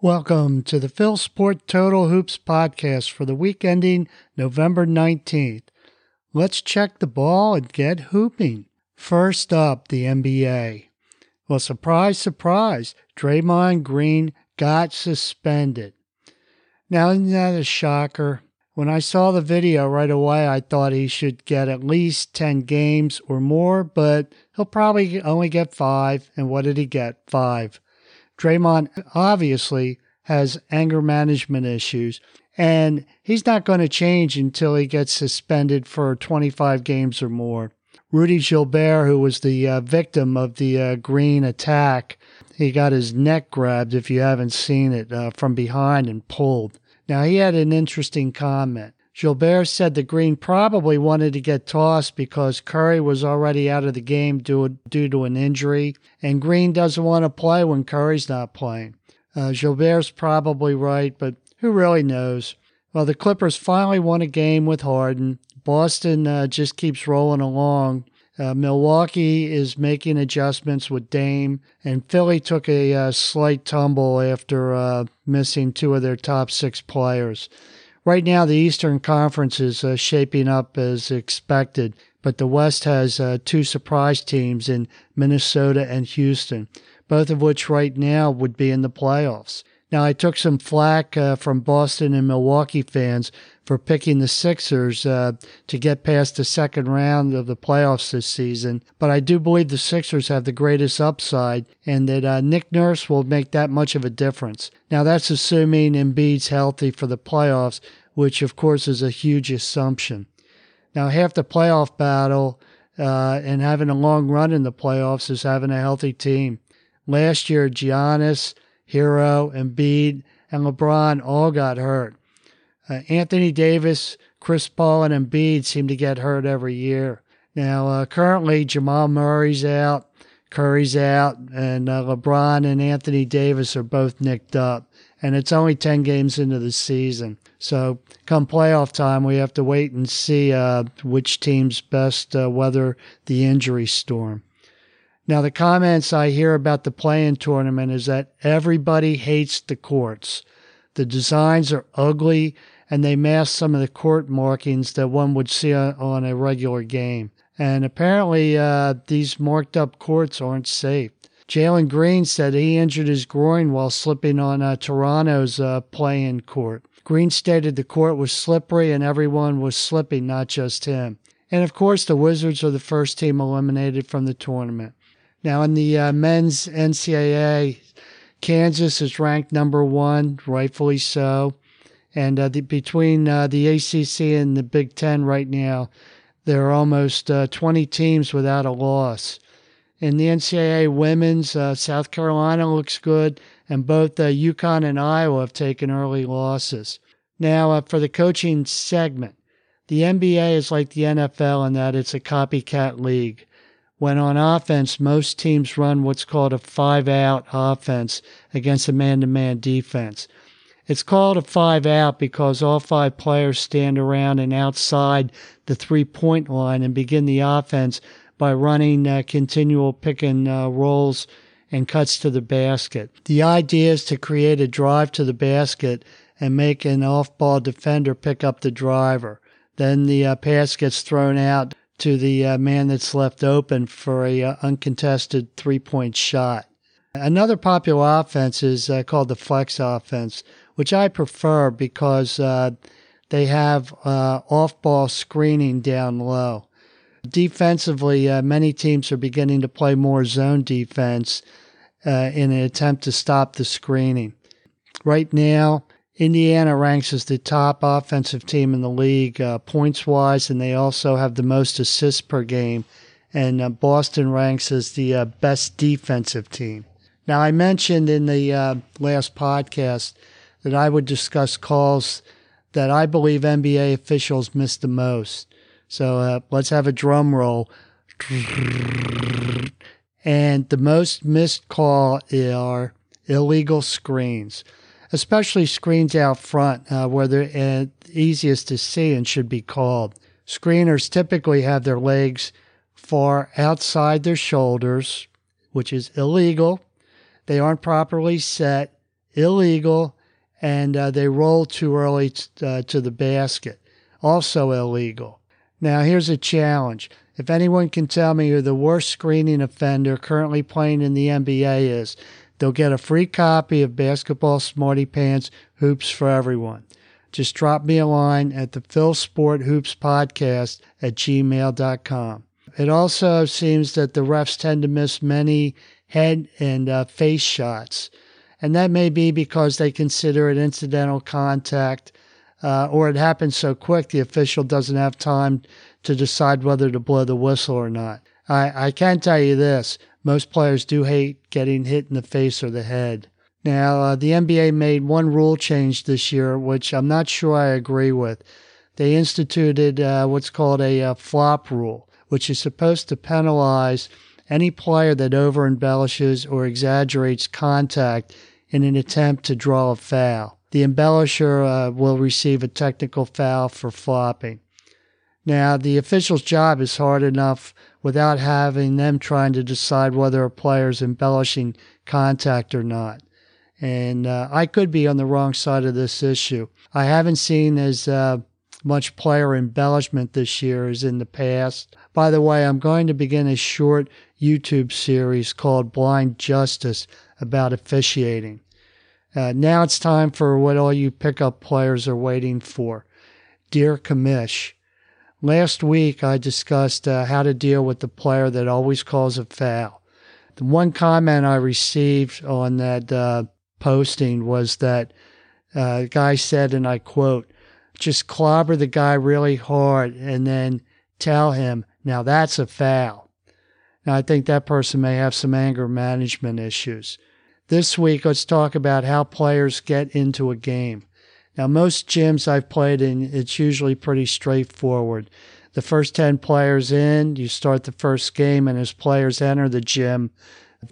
Welcome to the Phil Sport Total Hoops podcast for the week ending November 19th. Let's check the ball and get hooping. First up, the NBA. Well, surprise, surprise, Draymond Green got suspended. Now, isn't that a shocker? When I saw the video right away, I thought he should get at least 10 games or more, but he'll probably only get five. And what did he get? Five. Draymond obviously has anger management issues, and he's not going to change until he gets suspended for 25 games or more. Rudy Gobert, who was the uh, victim of the uh, Green attack, he got his neck grabbed, if you haven't seen it, uh, from behind and pulled. Now, he had an interesting comment. Gobert said the Green probably wanted to get tossed because Curry was already out of the game due, due to an injury, and Green doesn't want to play when Curry's not playing. Uh, Gobert's probably right, but who really knows? Well, the Clippers finally won a game with Harden. Boston uh, just keeps rolling along. Uh, Milwaukee is making adjustments with Dame, and Philly took a uh, slight tumble after uh, missing two of their top six players. Right now, the Eastern Conference is uh, shaping up as expected, but the West has uh, two surprise teams in Minnesota and Houston, both of which right now would be in the playoffs. Now, I took some flack uh, from Boston and Milwaukee fans for picking the Sixers uh, to get past the second round of the playoffs this season. But I do believe the Sixers have the greatest upside and that uh, Nick Nurse will make that much of a difference. Now, that's assuming Embiid's healthy for the playoffs, which of course is a huge assumption. Now, half the playoff battle uh, and having a long run in the playoffs is having a healthy team. Last year, Giannis, Herro, Embiid, and LeBron all got hurt. Uh, Anthony Davis, Chris Paul, and Embiid seem to get hurt every year. Now, uh, currently, Jamal Murray's out, Curry's out, and uh, LeBron and Anthony Davis are both nicked up. And it's only 10 games into the season. So, come playoff time, we have to wait and see uh, which team's best uh, weather the injury storm. Now, the comments I hear about the play-in tournament is that everybody hates the courts. The designs are ugly and they mask some of the court markings that one would see on a regular game. And apparently, uh, these marked up courts aren't safe. Jalen Green said he injured his groin while slipping on uh, Toronto's uh, play-in court. Green stated the court was slippery and everyone was slipping, not just him. And of course, the Wizards are the first team eliminated from the tournament. Now, in the uh, men's NCAA, Kansas is ranked number one, rightfully so. And uh, the, between uh, the ACC and the Big Ten right now, there are almost uh, 20 teams without a loss. In the NCAA women's, uh, South Carolina looks good, and both uh, UConn and Iowa have taken early losses. Now, uh, for the coaching segment, the NBA is like the NFL in that it's a copycat league. When on offense, most teams run what's called a five out offense against a man to man defense. It's called a five out because all five players stand around and outside the three point line and begin the offense by running uh, continual pick and uh, rolls and cuts to the basket. The idea is to create a drive to the basket and make an off ball defender pick up the driver. Then the uh, pass gets thrown out to the uh, man that's left open for a uh, uncontested three point shot. Another popular offense is uh, called the flex offense, which I prefer because uh, they have uh, off ball screening down low. Defensively, uh, many teams are beginning to play more zone defense in an attempt to stop the screening. Right now, Indiana ranks as the top offensive team in the league uh, points wise, and they also have the most assists per game. And uh, Boston ranks as the best defensive team. Now, I mentioned in the last podcast that I would discuss calls that I believe NBA officials miss the most. So uh, let's have a drum roll. And the most missed call are illegal screens, especially screens out front uh, where they're uh, easiest to see and should be called. Screeners typically have their legs far outside their shoulders, which is illegal. They aren't properly set illegal, and uh, they roll too early t- uh, to the basket, also illegal. Now, here's a challenge. If anyone can tell me who the worst screening offender currently playing in the NBA is, they'll get a free copy of Basketball Smarty Pants Hoops for Everyone. Just drop me a line at the Phil Sport Hoops Podcast at gmail.com. It also seems that the refs tend to miss many head and uh, face shots. And that may be because they consider it incidental contact uh, or it happens so quick the official doesn't have time to decide whether to blow the whistle or not. I, I can tell you this most players do hate getting hit in the face or the head. Now, uh, the NBA made one rule change this year, which I'm not sure I agree with. They instituted uh, what's called a uh, flop rule, which is supposed to penalize any player that over embellishes or exaggerates contact in an attempt to draw a foul. The embellisher uh, will receive a technical foul for flopping. Now, the official's job is hard enough without having them trying to decide whether a player is embellishing contact or not. And uh, I could be on the wrong side of this issue. I haven't seen as uh, much player embellishment this year as in the past. By the way, I'm going to begin a short YouTube series called Blind Justice about officiating. Uh, now it's time for what all you pickup players are waiting for. Dear Commish, last week I discussed uh, how to deal with the player that always calls a foul. The one comment I received on that uh, posting was that uh, guy said, and I quote, just clobber the guy really hard and then tell him, now that's a foul. Now, I think that person may have some anger management issues. This week, let's talk about how players get into a game. Now, most gyms I've played in, it's usually pretty straightforward. The first 10 players in, you start the first game, and as players enter the gym,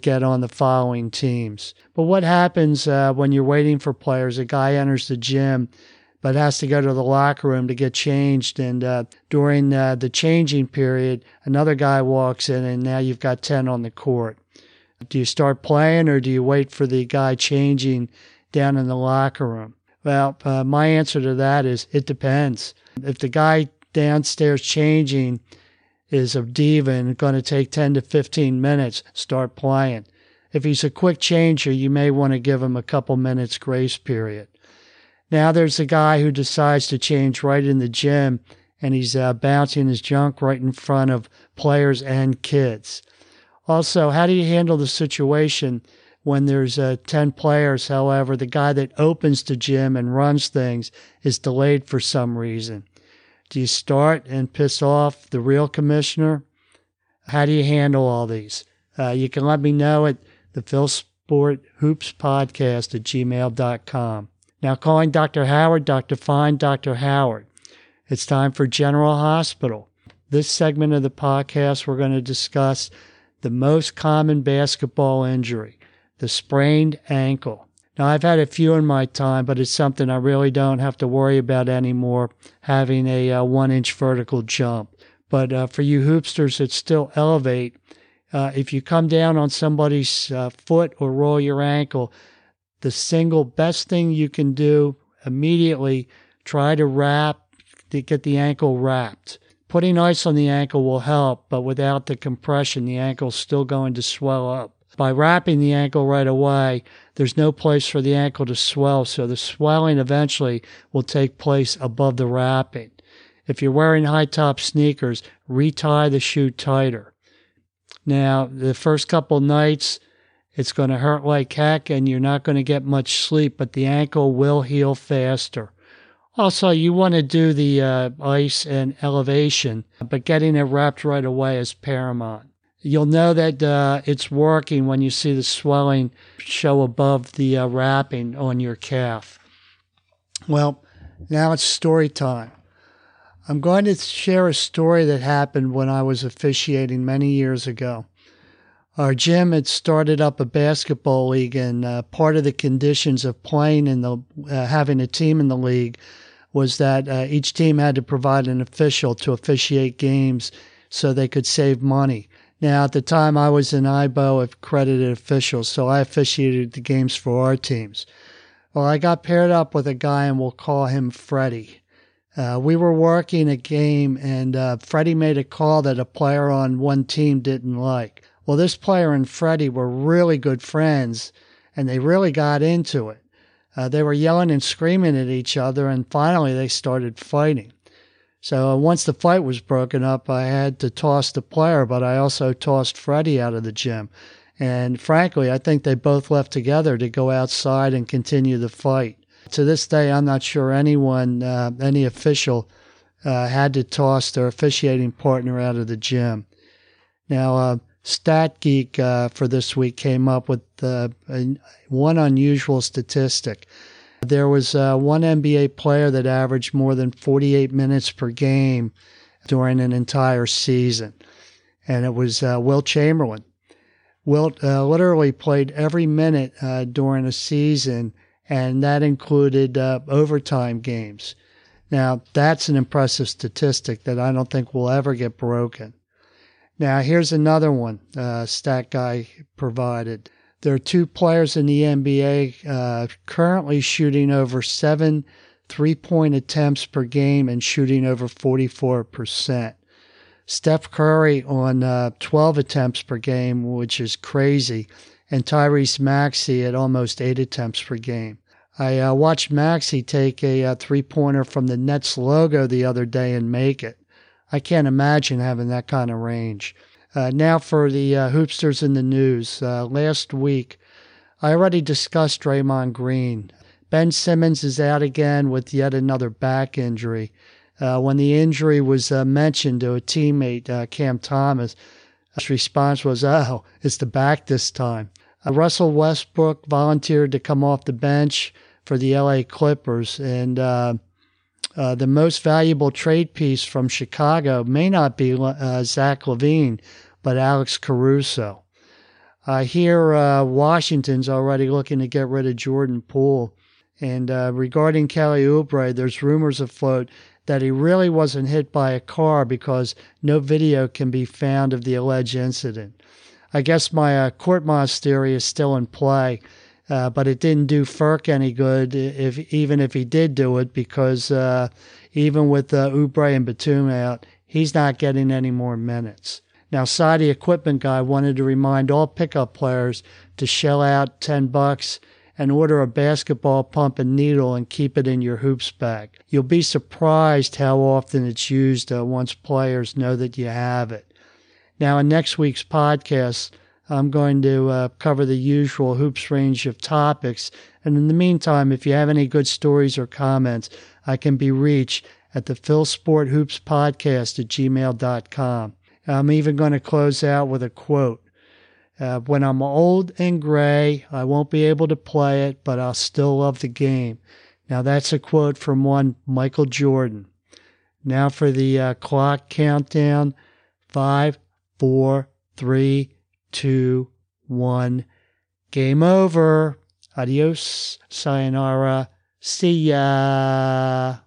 get on the following teams. But what happens uh, when you're waiting for players? A guy enters the gym but has to go to the locker room to get changed. And uh, during uh, the changing period, another guy walks in, and now you've got 10 on the court. Do you start playing or do you wait for the guy changing down in the locker room? Well, uh, my answer to that is it depends. If the guy downstairs changing is a diva and going to take 10 to 15 minutes, start playing. If he's a quick changer, you may want to give him a couple minutes grace period. Now there's a guy who decides to change right in the gym and he's uh, bouncing his junk right in front of players and kids. Also, how do you handle the situation when there's uh, 10 players? However, the guy that opens the gym and runs things is delayed for some reason. Do you start and piss off the real commissioner? How do you handle all these? Uh, you can let me know at the Phil Sport Hoops Podcast at gmail.com. Now calling Dr. Howard, Dr. Fine, Dr. Howard. It's time for General Hospital. This segment of the podcast, we're going to discuss the most common basketball injury, the sprained ankle. Now, I've had a few in my time, but it's something I really don't have to worry about anymore, having a, uh, one inch vertical jump. But uh, for you hoopsters that still elevate, uh, if you come down on somebody's uh, foot or roll your ankle, the single best thing you can do immediately try to wrap to get the ankle wrapped putting ice on the ankle will help but without the compression the ankle's still going to swell up by wrapping the ankle right away there's no place for the ankle to swell so the swelling eventually will take place above the wrapping if you're wearing high top sneakers retie the shoe tighter now the first couple nights it's going to hurt like heck and you're not going to get much sleep, but the ankle will heal faster. Also, you want to do the uh, ice and elevation, but getting it wrapped right away is paramount. You'll know that uh, it's working when you see the swelling show above the uh, wrapping on your calf. Well, now it's story time. I'm going to share a story that happened when I was officiating many years ago our gym had started up a basketball league, and uh, part of the conditions of playing in the uh, having a team in the league was that uh, each team had to provide an official to officiate games so they could save money. Now, at the time, I was an IBO accredited official, so I officiated the games for our teams. Well, I got paired up with a guy, and we'll call him Freddie. Uh, we were working a game, and uh, Freddie made a call that a player on one team didn't like. Well, this player and Freddie were really good friends, and they really got into it. Uh, they were yelling and screaming at each other, and finally they started fighting. So uh, once the fight was broken up, I had to toss the player, but I also tossed Freddie out of the gym. And frankly, I think they both left together to go outside and continue the fight. To this day, I'm not sure anyone, uh, any official, uh, had to toss their officiating partner out of the gym. Now, uh, Stat Geek uh, for this week came up with uh, one unusual statistic. There was uh, one NBA player that averaged more than 48 minutes per game during an entire season, and it was uh, Wilt Chamberlain. Wilt uh, literally played every minute uh, during a season, and that included uh, overtime games. Now, that's an impressive statistic that I don't think will ever get broken. Now, here's another one uh, Stat Guy provided. There are two players in the NBA uh, currently shooting over seven three point attempts per game and shooting over 44%. Steph Curry on uh, 12 attempts per game, which is crazy, and Tyrese Maxey at almost eight attempts per game. I uh, watched Maxey take a, a uh, three pointer from the Nets logo the other day and make it. I can't imagine having that kind of range. Uh, now for the uh, hoopsters in the news. Uh, last week, I already discussed Draymond Green. Ben Simmons is out again with yet another back injury. Uh, when the injury was uh, mentioned to a teammate, uh, Cam Thomas, his response was, Oh, it's the back this time. Russell Westbrook volunteered to come off the bench for the LA Clippers, and the most valuable trade piece from Chicago may not be Zach LaVine, but Alex Caruso. Uh, here, uh, Washington's already looking to get rid of Jordan Poole. And uh, regarding Kelly Oubre, there's rumors afloat that he really wasn't hit by a car because no video can be found of the alleged incident. I guess my uh, Korkmaz theory is still in play, uh, but it didn't do Ferk any good, if even if he did do it, because uh, even with uh, Oubre and Batum out, he's not getting any more minutes. Now, Saudi equipment guy wanted to remind all pickup players to shell out 10 bucks and order a basketball pump and needle and keep it in your hoops bag. You'll be surprised how often it's used uh, once players know that you have it. Now, in next week's podcast, I'm going to uh, cover the usual hoops range of topics. And in the meantime, if you have any good stories or comments, I can be reached at the Phil Sport Hoops Podcast at gmail.com. I'm even going to close out with a quote. Uh, when I'm old and gray, I won't be able to play it, but I'll still love the game. Now, that's a quote from one Michael Jordan. Now for the uh, clock countdown five, four, three, two, one. Game over. Adios. Sayonara. See ya.